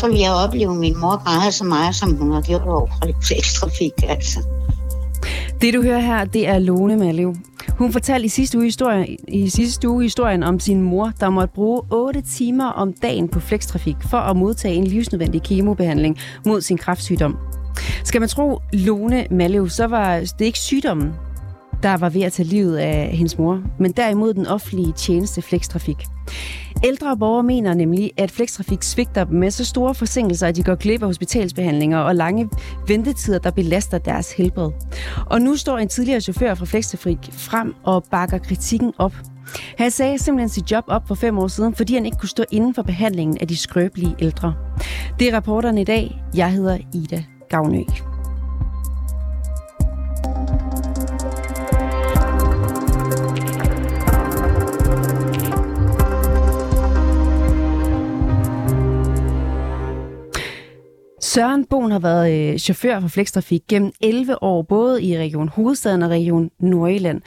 tror vil vi opleve, at min mor græder så meget, som hun har gjort over for altså. Det du hører her, det er Lone Malev. Hun fortalte i sidste uge, historien, i sidste uge historien om sin mor, der måtte bruge 8 timer om dagen på flekstrafik for at modtage en livsnødvendig kemobehandling mod sin kræftsygdom. Skal man tro Lone Malev, så var det ikke sygdommen, der var ved at tage livet af hendes mor, men derimod den offentlige tjeneste flekstrafik. Ældre borgere mener nemlig, at flekstrafik svigter dem med så store forsinkelser, at de går glip af hospitalsbehandlinger og lange ventetider, der belaster deres helbred. Og nu står en tidligere chauffør fra flekstrafik frem og bakker kritikken op. Han sagde simpelthen sit job op for fem år siden, fordi han ikke kunne stå inden for behandlingen af de skrøbelige ældre. Det er rapporterne i dag. Jeg hedder Ida Gavnø. Søren Bohn har været øh, chauffør for Flextrafik gennem 11 år, både i Region Hovedstaden og Region Nordjylland.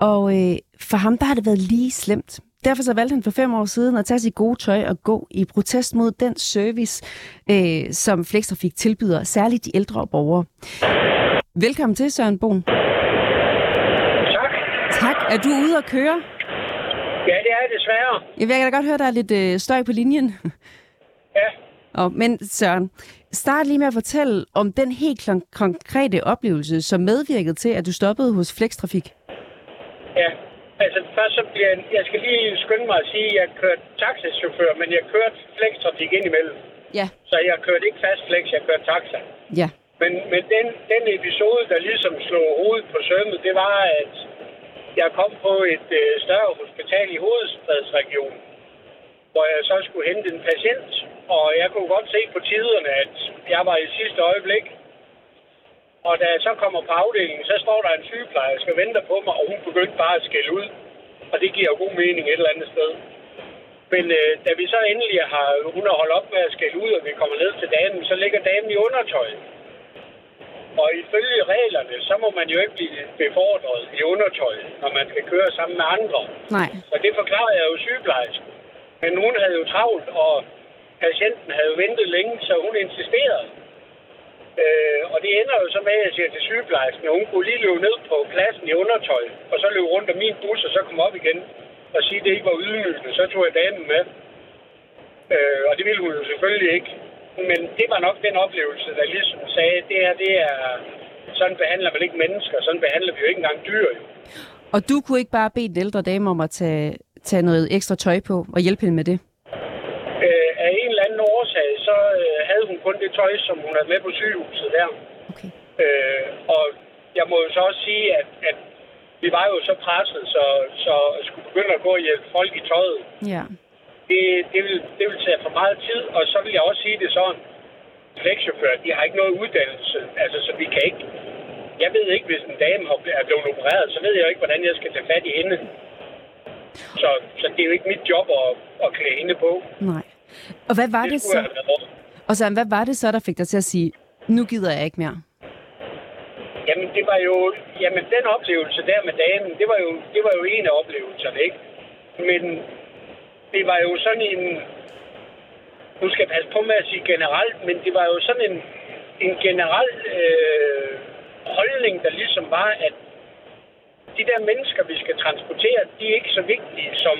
Og øh, for ham, der har det været lige slemt. Derfor så valgte han for fem år siden at tage sit gode tøj og gå i protest mod den service, øh, som Flextrafik tilbyder, særligt de ældre borgere. Velkommen til, Søren Bohn. Tak. Tak. Er du ude at køre? Ja, det er desværre. Jeg kan da godt høre, der er lidt øh, støj på linjen. Ja. Og, men Søren, start lige med at fortælle om den helt kon- konkrete oplevelse, som medvirkede til, at du stoppede hos Flextrafik. Ja. Altså først så bliver jeg, jeg skal lige skynde mig at sige, at jeg kørte taxichauffør, men jeg kørte flextrafik ind imellem. Ja. Så jeg kørte ikke fast flex, jeg kørte taxa. Ja. Men, men den, den episode, der ligesom slog hovedet på sømmet, det var, at jeg kom på et øh, større hospital i hovedstadsregionen, hvor jeg så skulle hente en patient, og jeg kunne godt se på tiderne, at jeg var i sidste øjeblik. Og da jeg så kommer på afdelingen, så står der en sygeplejerske og venter på mig, og hun begyndte bare at skælde ud. Og det giver jo god mening et eller andet sted. Men øh, da vi så endelig har, hun har holdt op med at skælde ud, og vi kommer ned til damen, så ligger damen i undertøj. Og ifølge reglerne, så må man jo ikke blive befordret i undertøj, når man skal køre sammen med andre. Nej. Og det forklarede jeg jo sygeplejersken. Men hun havde jo travlt, og patienten havde ventet længe, så hun insisterede. Øh, og det ender jo så med, at jeg siger til sygeplejersken, at hun kunne lige løbe ned på pladsen i undertøj, og så løbe rundt om min bus, og så komme op igen og sige, at det ikke var ydmygende. Så tog jeg damen med. Øh, og det ville hun jo selvfølgelig ikke. Men det var nok den oplevelse, der ligesom sagde, at det her, det er, sådan behandler man ikke mennesker, sådan behandler vi jo ikke engang dyr. Jo. Og du kunne ikke bare bede den ældre dame om at tage, tage noget ekstra tøj på og hjælpe hende med det? Kun det tøj, som hun havde med på sygehuset der. Okay. Øh, og jeg må jo så også sige, at, at vi var jo så presset, så, så skulle begynde at gå og hjælpe folk i tøjet. Ja. Det, det, vil, det vil tage for meget tid, og så vil jeg også sige det sådan. Flexchauffører, de har ikke noget uddannelse, altså så vi kan ikke... Jeg ved ikke, hvis en dame er blevet opereret, så ved jeg jo ikke, hvordan jeg skal tage fat i hende. Så, så det er jo ikke mit job at, at klæde hende på. Nej. Og hvad var det, det så? Og så, hvad var det så, der fik dig til at sige, nu gider jeg ikke mere? Jamen, det var jo... Jamen, den oplevelse der med damen, det var jo, det var jo en af oplevelserne, ikke? Men det var jo sådan en... Nu skal jeg passe på med at sige generelt, men det var jo sådan en, en generel øh, holdning, der ligesom var, at de der mennesker, vi skal transportere, de er ikke så vigtige som,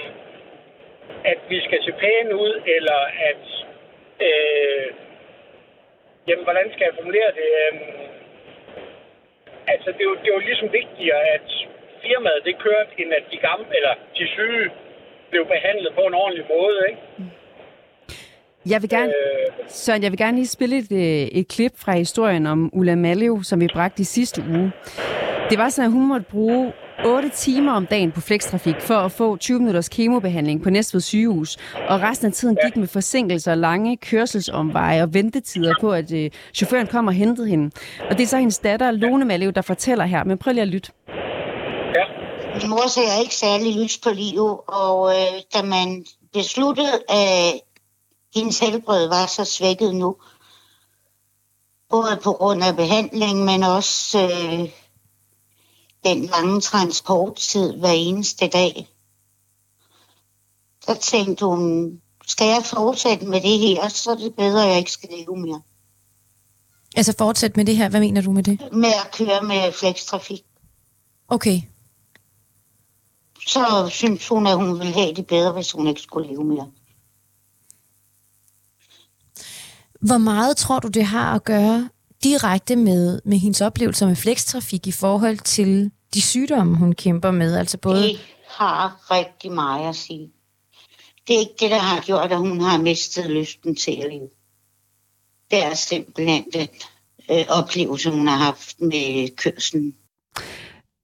at vi skal se pæne ud, eller at... Øh, jamen, hvordan skal jeg formulere det? Øh, altså, det er, jo, det er jo ligesom vigtigere, at firmaet det kørte, end at de gamle, eller de syge, blev behandlet på en ordentlig måde, ikke? Jeg vil gerne, Øh, Søren, jeg vil gerne lige spille et, øh, et klip fra historien om Ulla Malev, som vi bragte i sidste uge. Det var sådan, at hun måtte bruge 8 timer om dagen på flekstrafik for at få 20 minutters kemobehandling på Næstved sygehus. Og resten af tiden gik med forsinkelser, lange kørselsomveje og ventetider på, at øh, chaufføren kom og hentede hende. Og det er så hendes datter, Lone Malev, der fortæller her. Men prøv lige at lytte. ja. Min mor ser ikke særlig lys på livet, og øh, da man besluttede, at hendes helbred var så svækket nu, både på grund af behandling, men også øh, den lange transporttid hver eneste dag, der tænkte hun, skal jeg fortsætte med det her, så er det bedre, at jeg ikke skal leve mere. Altså fortsætte med det her, hvad mener du med det? Med at køre med flekstrafik. Okay. Så synes hun, at hun ville have det bedre, hvis hun ikke skulle leve mere. Hvor meget tror du, det har at gøre direkte med, med hendes oplevelser med flekstrafik i forhold til de sygdomme, hun kæmper med? Altså både... Det har rigtig meget at sige. Det er ikke det, der har gjort, at hun har mistet lysten til at leve. Det er simpelthen den øh, oplevelse, hun har haft med kørselen.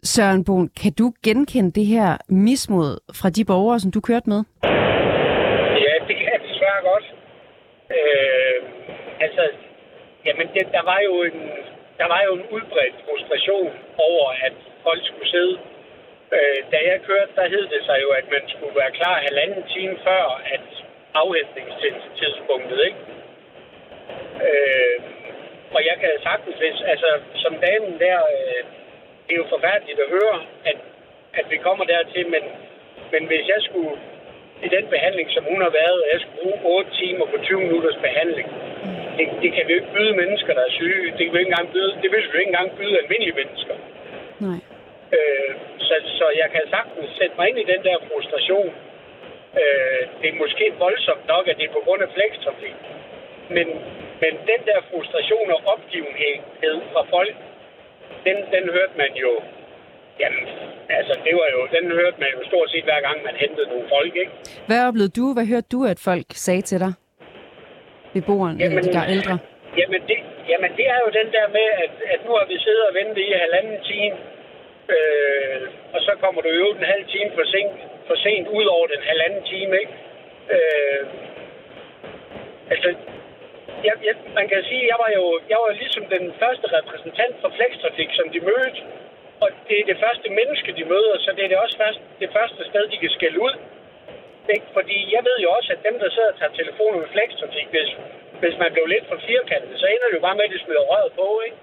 Søren Bohn, kan du genkende det her mismod fra de borgere, som du kørte med? Ja, det kan jeg desværre godt. Øh, altså, jamen, det, der, var jo en, der var jo en udbredt frustration over, at folk skulle sidde. Øh, da jeg kørte, der hed det sig jo, at man skulle være klar halvanden time før at afhentningstidspunktet, ikke? Øh, og jeg kan sagtens, hvis, altså som damen der, øh, det er jo forfærdeligt at høre, at, at vi kommer dertil, men, men hvis jeg skulle i den behandling, som hun har været, at jeg skulle bruge 8 timer på 20 minutters behandling, det, det kan vi jo ikke byde mennesker, der er syge. Det, kan vi ikke engang byde, det vil vi jo ikke engang byde almindelige mennesker. Nej. Øh, så, så jeg kan sagtens sætte mig ind i den der frustration. Øh, det er måske voldsomt nok, at det er på grund af flekstrafik. Men, men den der frustration og opgivenhed fra folk, den, den hørte man jo Jamen, altså, det var jo, den hørte man jo stort set hver gang, man hentede nogle folk, ikke? Hvad oplevede du? Hvad hørte du, at folk sagde til dig? Beboeren, jamen, de der ældre? Jamen det, jamen, det er jo den der med, at, at nu har vi siddet og ventet i halvanden time, øh, og så kommer du jo en halv time for sent, for sent ud over den halvanden time, ikke? Øh, altså, jeg, jeg, man kan sige, jeg var jo jeg var ligesom den første repræsentant for Flextrafik, som de mødte. Og det er det første menneske, de møder, så det er det også først, det første sted, de kan skælde ud. Ikke? Fordi jeg ved jo også, at dem, der sidder og tager telefonen med Flextrafik, hvis, hvis man blev lidt for firkantet, så ender det jo bare med, at de smider røret på, ikke?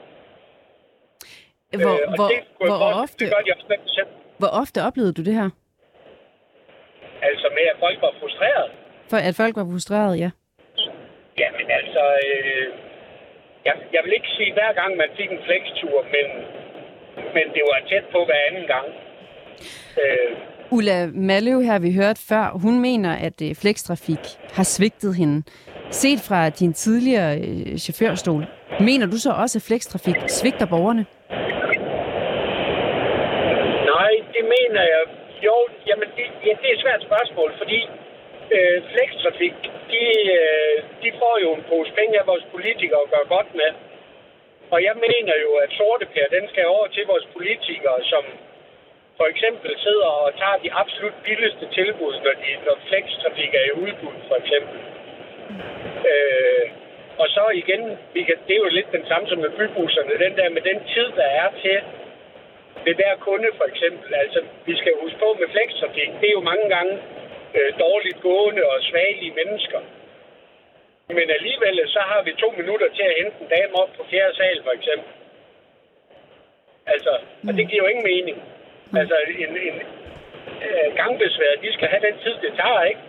Hvor, øh, hvor, det, hvor, godt, ofte, det gør de også med selv. hvor ofte oplevede du det her? Altså med, at folk var frustrerede. For at folk var frustrerede, ja. Jamen altså, øh, jeg, jeg vil ikke sige hver gang, man fik en flextur, men, men det var tæt på hver anden gang. Øh, Ulla Maløv her, vi hørte før, hun mener, at øh, flextrafik har svigtet hende. Set fra din tidligere øh, chaufførstol, mener du så også, at flextrafik svigter borgerne? Nej, det mener jeg. Jo, jamen det, ja, det er et svært spørgsmål, fordi øh, flextrafik, de, øh, de får jo en pose penge af vores politikere at gør godt med. Og jeg mener jo, at sortepær, den skal over til vores politikere, som for eksempel sidder og tager de absolut billigste tilbud, når, de, når flextrafik er i udbud, for eksempel. Øh, og så igen, vi kan, det er jo lidt den samme som med bybusserne, den der med den tid, der er til det hver kunde, for eksempel. Altså, vi skal huske på med flekstrafik, det er jo mange gange øh, dårligt gående og svagelige mennesker. Men alligevel så har vi to minutter til at hente en dame op på fjerde sal, for eksempel. Altså, og det giver jo ingen mening. Altså, en, en øh, gangbesvær, de skal have den tid, det tager, ikke?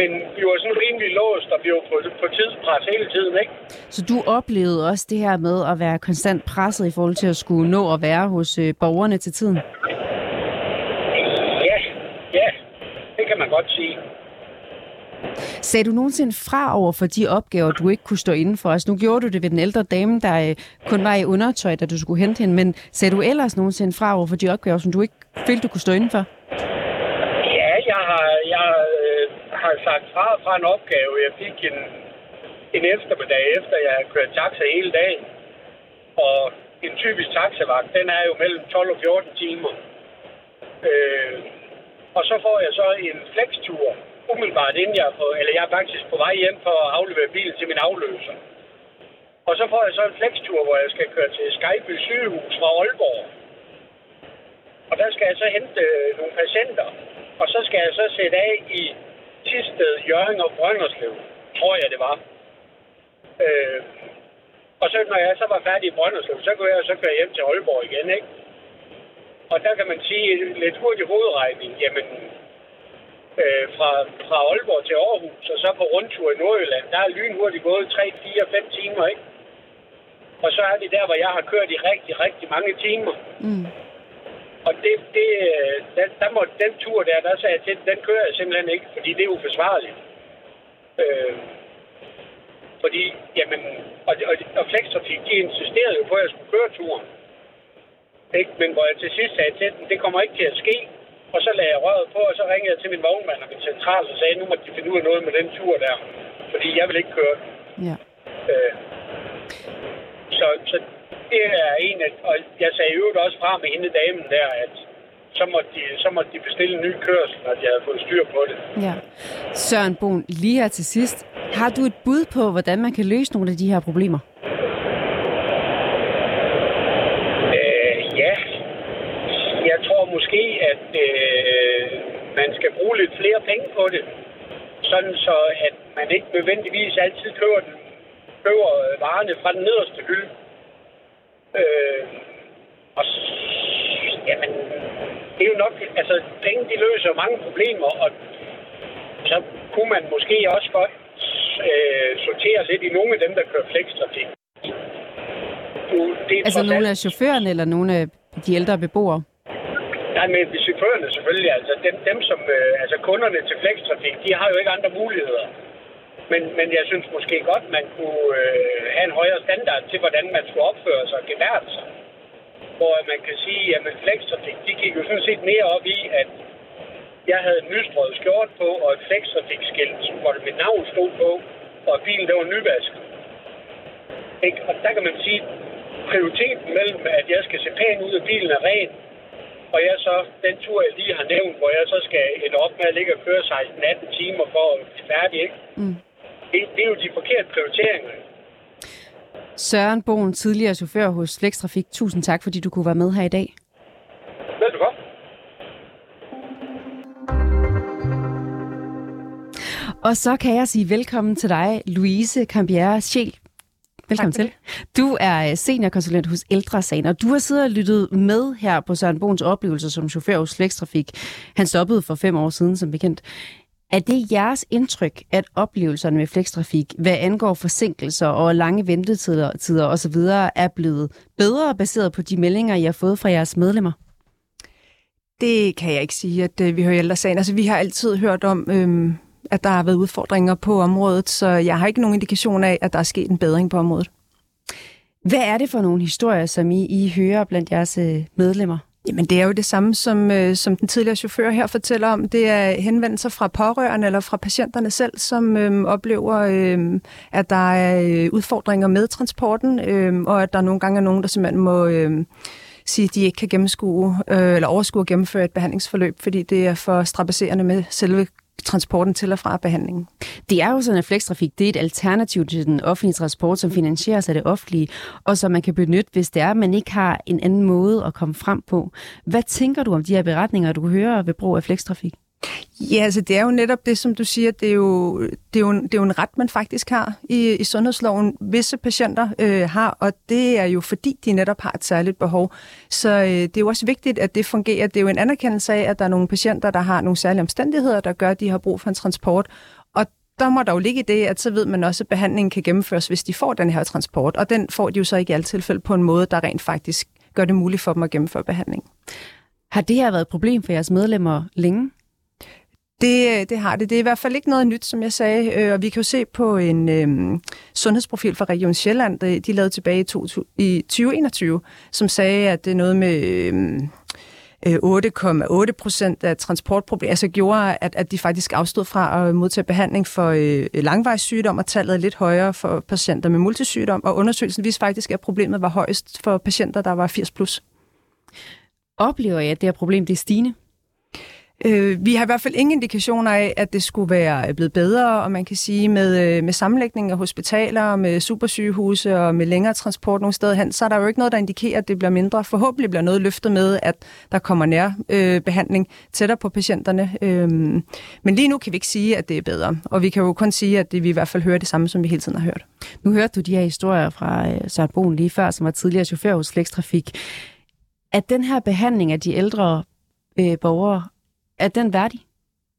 Men vi var sådan rimelig låst, og vi var på, på tidspres hele tiden, ikke? Så du oplevede også det her med at være konstant presset i forhold til at skulle nå at være hos øh, borgerne til tiden? Ja, ja. Det kan man godt sige. Sagde du nogensinde fra over for de opgaver, du ikke kunne stå inden for? Altså nu gjorde du det ved den ældre dame, der øh, kun var i undertøj, da du skulle hente hende, men sagde du ellers nogensinde fra over for de opgaver, som du ikke følte, du kunne stå inden for? Ja, jeg har, jeg øh, har sagt fra fra en opgave. Jeg fik en, en eftermiddag efter, jeg har kørt taxa hele dagen. Og en typisk taxavagt, den er jo mellem 12 og 14 timer. Øh, og så får jeg så en flextur umiddelbart inden jeg er på, eller jeg er faktisk på vej hjem for at aflevere bilen til min afløser. Og så får jeg så en flextur, hvor jeg skal køre til Skyby sygehus fra Aalborg. Og der skal jeg så hente øh, nogle patienter. Og så skal jeg så sætte af i Tisted, Jørgen og Brønderslev, tror jeg det var. Øh, og så når jeg så var færdig i Brønderslev, så kunne jeg så køre hjem til Aalborg igen, ikke? Og der kan man sige lidt hurtig hovedregning, jamen øh, fra, fra Aalborg til Aarhus, og så på rundtur i Nordjylland, der er lynhurtigt gået 3, 4, 5 timer, ikke? Og så er det der, hvor jeg har kørt i rigtig, rigtig mange timer. Mm. Og det, det, øh, der, der må, den tur der, der sagde jeg til, den kører jeg simpelthen ikke, fordi det er uforsvarligt. Øh, fordi, jamen, og, og, og Flextrafik, de insisterede jo på, at jeg skulle køre turen. Ikke? Men hvor jeg til sidst sagde til dem, det kommer ikke til at ske. Og så lagde jeg røret på, og så ringede jeg til min vognmand og min central og sagde, nu må de finde ud af noget med den tur der. Fordi jeg vil ikke køre. Ja. Øh, så, så det er en af, og jeg sagde jo også fra med hende damen der, at så måtte, de, så måtte de bestille en ny kørsel, når de havde fået styr på det. ja. Søren Bohn, lige her til sidst. Har du et bud på, hvordan man kan løse nogle af de her problemer? Øh, ja, jeg tror måske, at øh, man skal bruge lidt flere penge på det. Sådan så, at man ikke nødvendigvis altid køber, den, køber varerne fra den nederste hylde. Øh, og jamen, det er jo nok, altså penge de løser mange problemer, og så kunne man måske også godt øh, sortere lidt i nogle af dem, der kører flextrafik. Du, det er Altså nogle af chaufførerne eller nogle af de ældre beboere? Nej, men chaufførerne selvfølgelig. Altså dem, dem som, øh, altså kunderne til flextrafik, de har jo ikke andre muligheder. Men, men jeg synes måske godt, man kunne øh, have en højere standard til, hvordan man skulle opføre sig og gebærde sig. Hvor man kan sige, at flextrafik, de gik jo sådan set mere op i, at jeg havde en nystrøget skjort på, og et flextrafikskilt, hvor mit navn stod på, og bilen der var nyvasket. Ikke? Og der kan man sige, prioriteten mellem, at jeg skal se pæn ud, og bilen er ren, og jeg så, den tur, jeg lige har nævnt, hvor jeg så skal ende op med at ligge og køre 16-18 timer for at blive færdig, ikke? Mm. Det, det er jo de forkerte prioriteringer. Søren Bohn, tidligere chauffør hos Flextrafik. Tusind tak, fordi du kunne være med her i dag. Godt? Og så kan jeg sige velkommen til dig, Louise Cambiere Sjæl. Velkommen til. Du er øh, seniorkonsulent hos Ældresagen, og du har siddet og lyttet med her på Søren Bohns oplevelser som chauffør hos Flextrafik. Han stoppede for fem år siden, som bekendt. Er det jeres indtryk, at oplevelserne med Flextrafik, hvad angår forsinkelser og lange ventetider tider osv., er blevet bedre baseret på de meldinger, I har fået fra jeres medlemmer? Det kan jeg ikke sige, at øh, vi hører ældre sagen. Altså, vi har altid hørt om, øhm, at der har været udfordringer på området, så jeg har ikke nogen indikation af, at der er sket en bedring på området. Hvad er det for nogle historier, som I, I hører blandt jeres øh, medlemmer? Jamen, det er jo det samme, som, øh, som den tidligere chauffør her fortæller om. Det er henvendelser fra pårørende eller fra patienterne selv, som øh, oplever, øh, at der er øh, udfordringer med transporten, øh, og at der nogle gange er nogen, der simpelthen må øh, sige, at de ikke kan gennemskue øh, eller overskue at gennemføre et behandlingsforløb, fordi det er for strapasserende med selve transporten til og fra behandlingen. Det er jo sådan, at flextrafik det er et alternativ til den offentlige transport, som finansieres af det offentlige, og som man kan benytte, hvis det er, at man ikke har en anden måde at komme frem på. Hvad tænker du om de her beretninger, du hører ved brug af flextrafik? Ja, altså det er jo netop det, som du siger, det er jo, det er jo, en, det er jo en ret, man faktisk har i, i sundhedsloven, visse patienter øh, har, og det er jo fordi, de netop har et særligt behov. Så øh, det er jo også vigtigt, at det fungerer. Det er jo en anerkendelse af, at der er nogle patienter, der har nogle særlige omstændigheder, der gør, at de har brug for en transport, og der må der jo ligge i det, at så ved man også, at behandlingen kan gennemføres, hvis de får den her transport, og den får de jo så ikke i alle tilfælde på en måde, der rent faktisk gør det muligt for dem at gennemføre behandling. Har det her været et problem for jeres medlemmer længe? Det, øh, det har det. Det er i hvert fald ikke noget nyt, som jeg sagde. Øh, Og vi kan jo se på en øh, sundhedsprofil fra Region Sjælland, de de lavede tilbage i, to, i 2021, som sagde, at det er noget med øh, øh 8,8 procent af transportproblemer, altså gjorde, at, at de faktisk afstod fra at modtage behandling for øh, langvejssygdom, og tallet er lidt højere for patienter med multisygdom, og undersøgelsen viste faktisk, at problemet var højest for patienter, der var 80 plus. Oplever jeg, at det her problem det er stigende? Øh, vi har i hvert fald ingen indikationer af, at det skulle være øh, blevet bedre, og man kan sige, med, øh, med sammenlægning af hospitaler, med supersygehuse og med længere transport nogle steder hen, så er der jo ikke noget, der indikerer, at det bliver mindre. Forhåbentlig bliver noget løftet med, at der kommer nær øh, behandling tættere på patienterne. Øh, men lige nu kan vi ikke sige, at det er bedre, og vi kan jo kun sige, at det, vi i hvert fald hører det samme, som vi hele tiden har hørt. Nu hørte du de her historier fra øh, Søren Boen lige før, som var tidligere chauffør hos Flextrafik. At den her behandling af de ældre øh, borgere, er den værdig?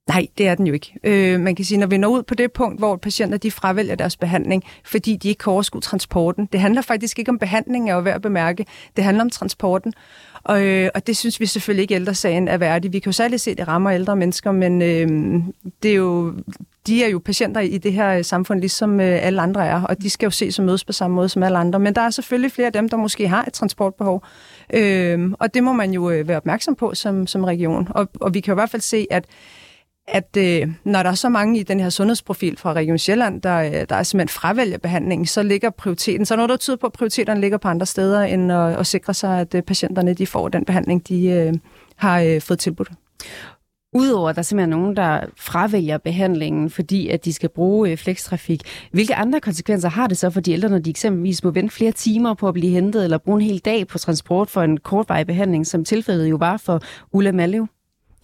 Nej, det er den jo ikke. Øh, man kan sige, når vi når ud på det punkt, hvor patienter de fravælger deres behandling, fordi de ikke kan overskue transporten. Det handler faktisk ikke om behandling, er jo værd at bemærke. Det handler om transporten. Og, øh, og det synes vi selvfølgelig ikke, ældresagen er værdig. Vi kan jo særligt se, at det rammer ældre mennesker, men øh, det er jo, de er jo patienter i det her øh, samfund, ligesom øh, alle andre er, og de skal jo ses og mødes på samme måde som alle andre. Men der er selvfølgelig flere af dem, der måske har et transportbehov, øh, og det må man jo øh, være opmærksom på som, som region. Og, og vi kan jo i hvert fald se, at at øh, når der er så mange i den her sundhedsprofil fra Region Sjælland, der, der er simpelthen fravælger behandling, så ligger prioriteten, så er noget, der tyder på, at prioriteterne ligger på andre steder, end at, at sikre sig, at patienterne de får den behandling, de øh, har øh, fået tilbudt. Udover at der er nogen, der fravælger behandlingen, fordi at de skal bruge øh, flekstrafik, hvilke andre konsekvenser har det så for de ældre, når de eksempelvis må vente flere timer på at blive hentet, eller bruge en hel dag på transport for en kortvarig behandling, som tilfældet jo var for Ulla Mallev?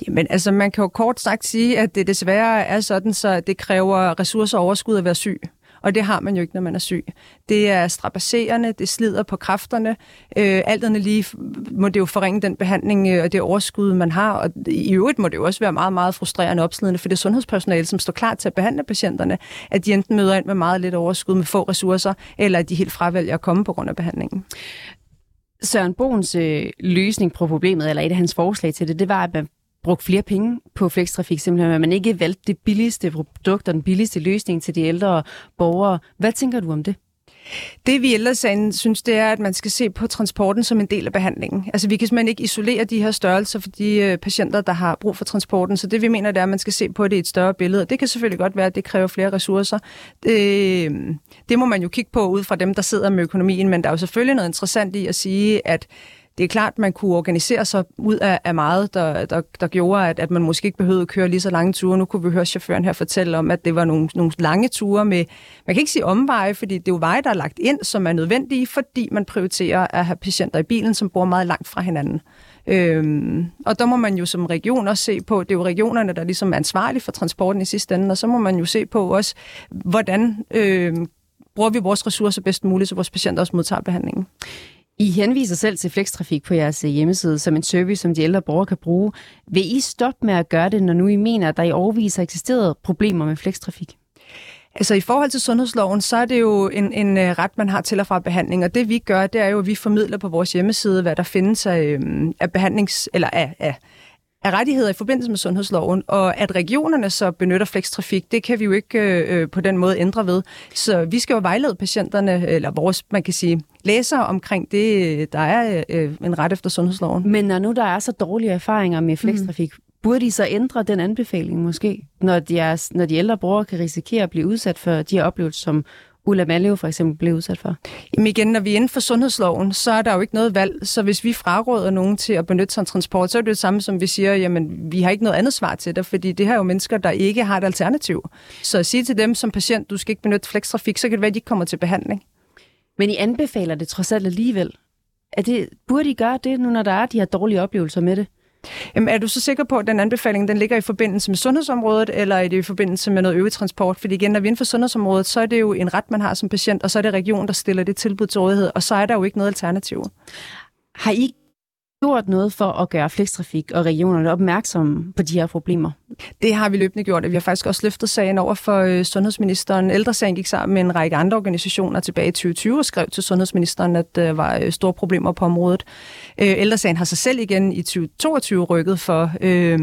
Jamen, altså man kan jo kort sagt sige, at det desværre er sådan, så det kræver ressourcer og overskud at være syg. Og det har man jo ikke, når man er syg. Det er strapasserende, det slider på kræfterne. Øh, alt andet lige må det jo forringe den behandling øh, og det overskud, man har. Og i øvrigt må det jo også være meget, meget frustrerende og opslidende for det sundhedspersonale, som står klar til at behandle patienterne, at de enten møder ind med meget lidt overskud med få ressourcer, eller at de helt fravælger at komme på grund af behandlingen. Søren Bogens øh, løsning på problemet, eller et af hans forslag til det, det var, at man brugt flere penge på flekstrafik, simpelthen at man ikke valgte det billigste produkt og den billigste løsning til de ældre borgere. Hvad tænker du om det? Det vi ellers synes, det er, at man skal se på transporten som en del af behandlingen. Altså vi kan simpelthen ikke isolere de her størrelser for de øh, patienter, der har brug for transporten. Så det vi mener, det er, at man skal se på det i et større billede. Det kan selvfølgelig godt være, at det kræver flere ressourcer. Det, øh, det må man jo kigge på ud fra dem, der sidder med økonomien, men der er jo selvfølgelig noget interessant i at sige, at det er klart, man kunne organisere sig ud af, af meget, der, der, der gjorde, at, at man måske ikke behøvede at køre lige så lange ture. Nu kunne vi høre chaufføren her fortælle om, at det var nogle, nogle lange ture med, man kan ikke sige omveje, fordi det er jo veje, der er lagt ind, som er nødvendige, fordi man prioriterer at have patienter i bilen, som bor meget langt fra hinanden. Øhm, og der må man jo som region også se på, det er jo regionerne, der ligesom er ansvarlige for transporten i sidste ende, og så må man jo se på også, hvordan øh, bruger vi vores ressourcer bedst muligt, så vores patienter også modtager behandlingen. I henviser selv til flekstrafik på jeres øh, hjemmeside som en service, som de ældre borgere kan bruge. Vil I stoppe med at gøre det, når nu I mener, at der i overvis har eksisteret problemer med flekstrafik? Altså i forhold til sundhedsloven, så er det jo en, en øh, ret, man har til og fra behandling, og det vi gør, det er jo, at vi formidler på vores hjemmeside, hvad der findes af, øhm, af behandlings, eller af, af af rettigheder i forbindelse med sundhedsloven, og at regionerne så benytter flekstrafik, det kan vi jo ikke øh, på den måde ændre ved. Så vi skal jo vejlede patienterne, eller vores, man kan sige, læsere omkring det, der er øh, en ret efter sundhedsloven. Men når nu der er så dårlige erfaringer med flekstrafik, mm. burde de så ændre den anbefaling måske, når de, er, når de ældre brugere kan risikere at blive udsat for de her oplevelser, som Ulla Maleo for eksempel blev udsat for? Jamen igen, når vi er inden for sundhedsloven, så er der jo ikke noget valg. Så hvis vi fraråder nogen til at benytte sig af transport, så er det det samme som vi siger, jamen vi har ikke noget andet svar til dig, fordi det her er jo mennesker, der ikke har et alternativ. Så at sige til dem som patient, du skal ikke benytte flekstrafik, så kan det være, at de ikke kommer til behandling. Men I anbefaler det trods alt alligevel. Er det, burde I gøre det, nu når der er de her dårlige oplevelser med det? Jamen, er du så sikker på, at den anbefaling den ligger i forbindelse med sundhedsområdet, eller er det i forbindelse med noget øvrigt transport? Fordi igen, når vi er inden for sundhedsområdet, så er det jo en ret, man har som patient, og så er det regionen, der stiller det tilbud til rådighed, og så er der jo ikke noget alternativ. Har I gjort noget for at gøre flekstrafik og regionerne opmærksomme på de her problemer? Det har vi løbende gjort, vi har faktisk også løftet sagen over for øh, sundhedsministeren. Ældresagen gik sammen med en række andre organisationer tilbage i 2020 og skrev til sundhedsministeren, at der var øh, store problemer på området. Ældresagen har sig selv igen i 2022 rykket for... Øh,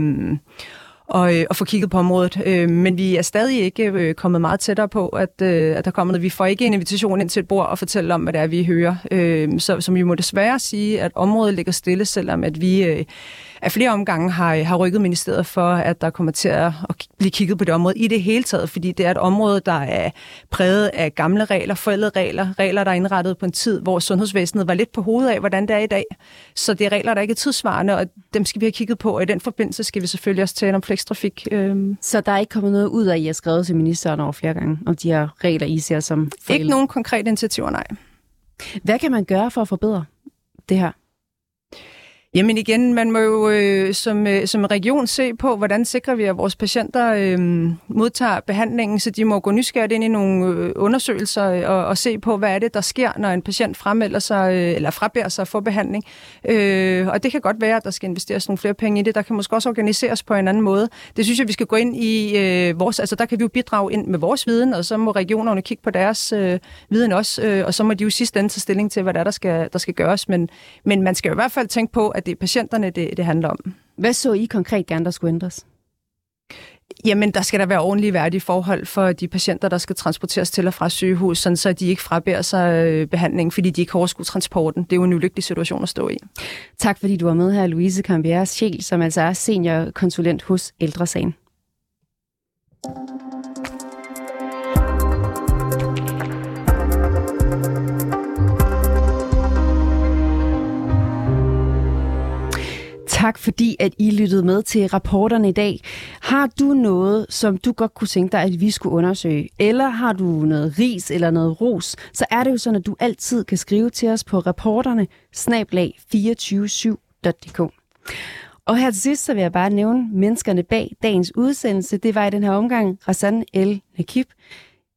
og, øh, og få kigget på området. Øh, men vi er stadig ikke øh, kommet meget tættere på, at, øh, at der kommer noget. Vi får ikke en invitation ind til et bord og fortælle om, hvad det er, vi hører. Øh, så, som vi må desværre sige, at området ligger stille, selvom at vi øh, af flere omgange har, har rykket ministeriet for, at der kommer til at, at blive kigget på det område i det hele taget, fordi det er et område, der er præget af gamle regler, forældede regler, regler, der er indrettet på en tid, hvor sundhedsvæsenet var lidt på hovedet af, hvordan det er i dag. Så det er regler, der ikke er tidsvarende, og dem skal vi have kigget på, og i den forbindelse skal vi selvfølgelig også tale om flekstrafik. Øhm. Så der er ikke kommet noget ud af, at I har skrevet til ministeren over flere gange, om de her regler, I ser som forældre? Ikke nogen konkrete initiativer, nej. Hvad kan man gøre for at forbedre det her? Jamen igen, man må jo øh, som, øh, som region se på, hvordan sikrer vi, at vores patienter øh, modtager behandlingen, så de må gå nysgerrigt ind i nogle øh, undersøgelser øh, og, og se på, hvad er det, der sker, når en patient fremmelder sig øh, eller frabærer sig for behandling. Øh, og det kan godt være, at der skal investeres nogle flere penge i det. Der kan måske også organiseres på en anden måde. Det synes jeg, vi skal gå ind i øh, vores... Altså der kan vi jo bidrage ind med vores viden, og så må regionerne kigge på deres øh, viden også, øh, og så må de jo sidst ende tage stilling til, hvad der, er, der, skal, der skal gøres. Men, men man skal jo i hvert fald tænke på, at det er patienterne, det, det handler om. Hvad så I konkret gerne, der skulle ændres? Jamen, der skal der være ordentlige værdige forhold for de patienter, der skal transporteres til og fra sygehus, sådan så de ikke frabærer sig øh, behandling, fordi de ikke kan overskue transporten. Det er jo en ulykkelig situation at stå i. Tak fordi du var med her, Louise Cambier Sjæl, som altså er seniorkonsulent hos Ældresagen. Tak fordi, at I lyttede med til rapporterne i dag. Har du noget, som du godt kunne tænke dig, at vi skulle undersøge, eller har du noget ris eller noget ros, så er det jo sådan, at du altid kan skrive til os på rapporterne snablag 247.dk. Og her til sidst, så vil jeg bare nævne menneskerne bag dagens udsendelse. Det var i den her omgang Rassan El Nakib,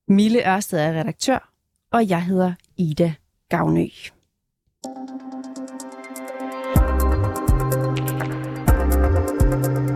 Mille Ørsted er redaktør, og jeg hedder Ida Gavnø. thank you Thank you.